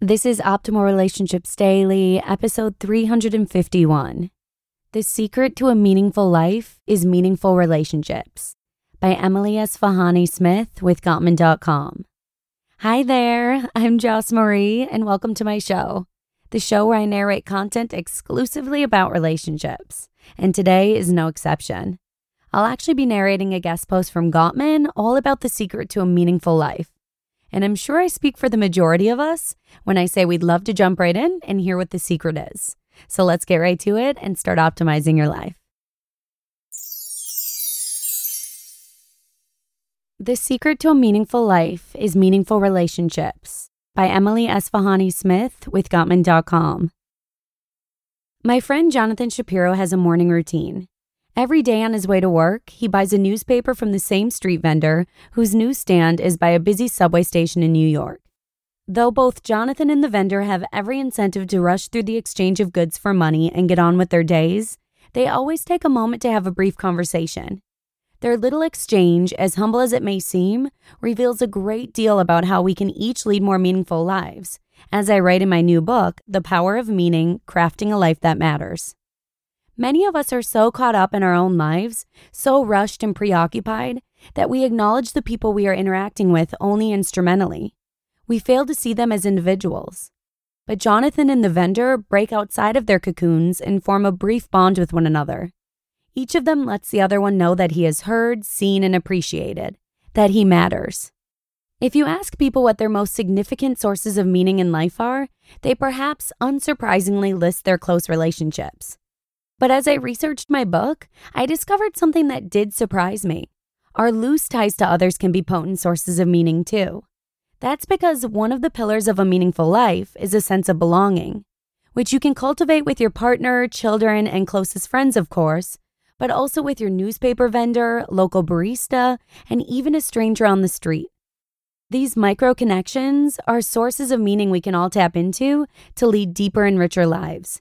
This is Optimal Relationships Daily, episode 351. The secret to a meaningful life is meaningful relationships by Emily Esfahani Smith with Gottman.com. Hi there, I'm Joss Marie, and welcome to my show, the show where I narrate content exclusively about relationships. And today is no exception. I'll actually be narrating a guest post from Gottman all about the secret to a meaningful life. And I'm sure I speak for the majority of us when I say we'd love to jump right in and hear what the secret is. So let's get right to it and start optimizing your life. The secret to a meaningful life is meaningful relationships by Emily Esfahani Smith with Gottman.com. My friend Jonathan Shapiro has a morning routine. Every day on his way to work, he buys a newspaper from the same street vendor whose newsstand is by a busy subway station in New York. Though both Jonathan and the vendor have every incentive to rush through the exchange of goods for money and get on with their days, they always take a moment to have a brief conversation. Their little exchange, as humble as it may seem, reveals a great deal about how we can each lead more meaningful lives, as I write in my new book, The Power of Meaning Crafting a Life That Matters. Many of us are so caught up in our own lives, so rushed and preoccupied, that we acknowledge the people we are interacting with only instrumentally. We fail to see them as individuals. But Jonathan and the vendor break outside of their cocoons and form a brief bond with one another. Each of them lets the other one know that he is heard, seen, and appreciated, that he matters. If you ask people what their most significant sources of meaning in life are, they perhaps unsurprisingly list their close relationships. But as I researched my book, I discovered something that did surprise me. Our loose ties to others can be potent sources of meaning too. That's because one of the pillars of a meaningful life is a sense of belonging, which you can cultivate with your partner, children, and closest friends, of course, but also with your newspaper vendor, local barista, and even a stranger on the street. These micro connections are sources of meaning we can all tap into to lead deeper and richer lives.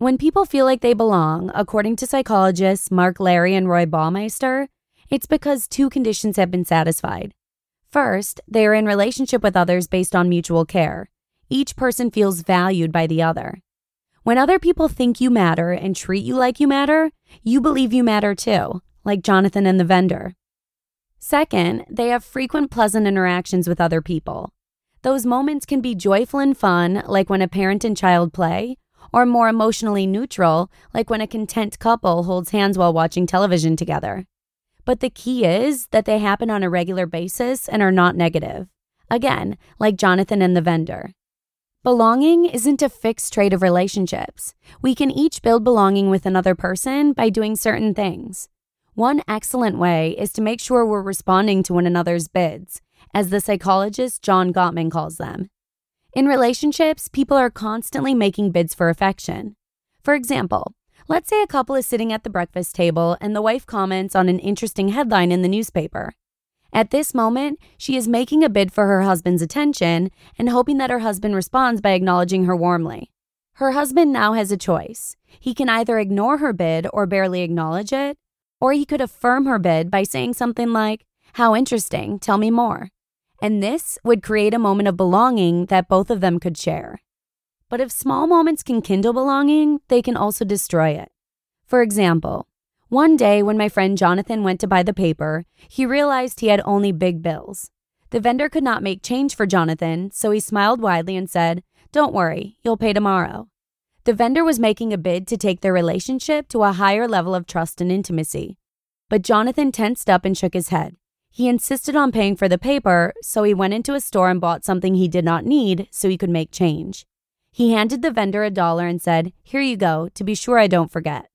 When people feel like they belong, according to psychologists Mark Leary and Roy Baumeister, it's because two conditions have been satisfied. First, they are in relationship with others based on mutual care. Each person feels valued by the other. When other people think you matter and treat you like you matter, you believe you matter too, like Jonathan and the vendor. Second, they have frequent pleasant interactions with other people. Those moments can be joyful and fun, like when a parent and child play, or more emotionally neutral, like when a content couple holds hands while watching television together. But the key is that they happen on a regular basis and are not negative. Again, like Jonathan and the vendor. Belonging isn't a fixed trait of relationships. We can each build belonging with another person by doing certain things. One excellent way is to make sure we're responding to one another's bids, as the psychologist John Gottman calls them. In relationships, people are constantly making bids for affection. For example, let's say a couple is sitting at the breakfast table and the wife comments on an interesting headline in the newspaper. At this moment, she is making a bid for her husband's attention and hoping that her husband responds by acknowledging her warmly. Her husband now has a choice. He can either ignore her bid or barely acknowledge it, or he could affirm her bid by saying something like, How interesting, tell me more and this would create a moment of belonging that both of them could share. But if small moments can kindle belonging, they can also destroy it. For example, one day when my friend Jonathan went to buy the paper, he realized he had only big bills. The vendor could not make change for Jonathan, so he smiled widely and said, Don't worry, you'll pay tomorrow. The vendor was making a bid to take their relationship to a higher level of trust and intimacy. But Jonathan tensed up and shook his head. He insisted on paying for the paper, so he went into a store and bought something he did not need so he could make change. He handed the vendor a dollar and said, Here you go, to be sure I don't forget.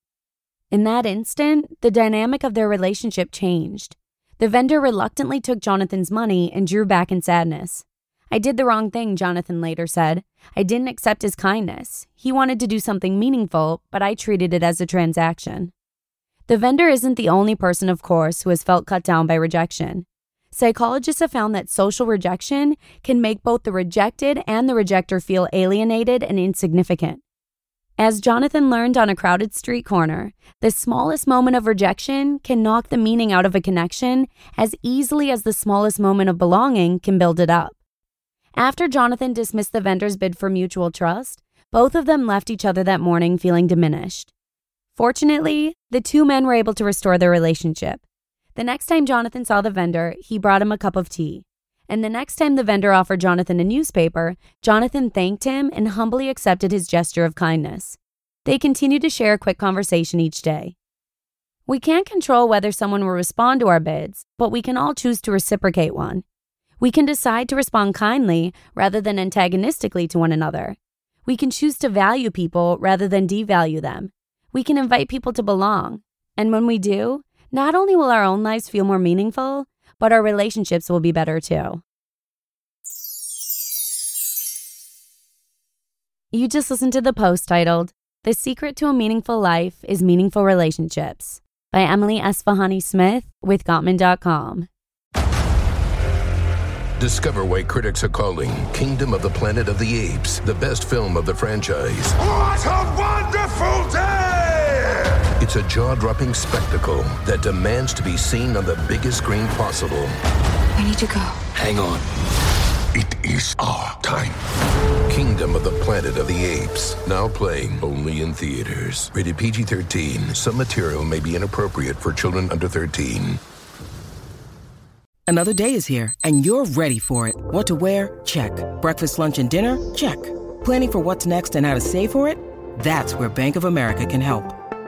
In that instant, the dynamic of their relationship changed. The vendor reluctantly took Jonathan's money and drew back in sadness. I did the wrong thing, Jonathan later said. I didn't accept his kindness. He wanted to do something meaningful, but I treated it as a transaction. The vendor isn't the only person, of course, who has felt cut down by rejection. Psychologists have found that social rejection can make both the rejected and the rejector feel alienated and insignificant. As Jonathan learned on a crowded street corner, the smallest moment of rejection can knock the meaning out of a connection as easily as the smallest moment of belonging can build it up. After Jonathan dismissed the vendor's bid for mutual trust, both of them left each other that morning feeling diminished. Fortunately, the two men were able to restore their relationship. The next time Jonathan saw the vendor, he brought him a cup of tea. And the next time the vendor offered Jonathan a newspaper, Jonathan thanked him and humbly accepted his gesture of kindness. They continued to share a quick conversation each day. We can't control whether someone will respond to our bids, but we can all choose to reciprocate one. We can decide to respond kindly rather than antagonistically to one another. We can choose to value people rather than devalue them. We can invite people to belong. And when we do, not only will our own lives feel more meaningful, but our relationships will be better too. You just listened to the post titled, The Secret to a Meaningful Life is Meaningful Relationships by Emily Esfahani Smith with Gottman.com. Discover why critics are calling Kingdom of the Planet of the Apes the best film of the franchise. What a wonderful day! It's a jaw dropping spectacle that demands to be seen on the biggest screen possible. We need to go. Hang on. It is our time. Kingdom of the Planet of the Apes. Now playing only in theaters. Rated PG 13. Some material may be inappropriate for children under 13. Another day is here, and you're ready for it. What to wear? Check. Breakfast, lunch, and dinner? Check. Planning for what's next and how to save for it? That's where Bank of America can help.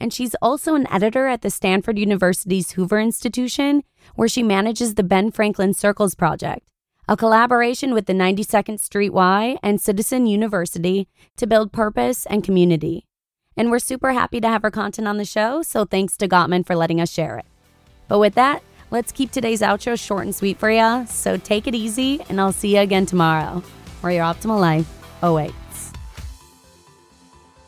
and she's also an editor at the Stanford University's Hoover Institution, where she manages the Ben Franklin Circles Project, a collaboration with the 92nd Street Y and Citizen University to build purpose and community. And we're super happy to have her content on the show, so thanks to Gottman for letting us share it. But with that, let's keep today's outro short and sweet for ya. So take it easy, and I'll see you again tomorrow, where your optimal life awaits.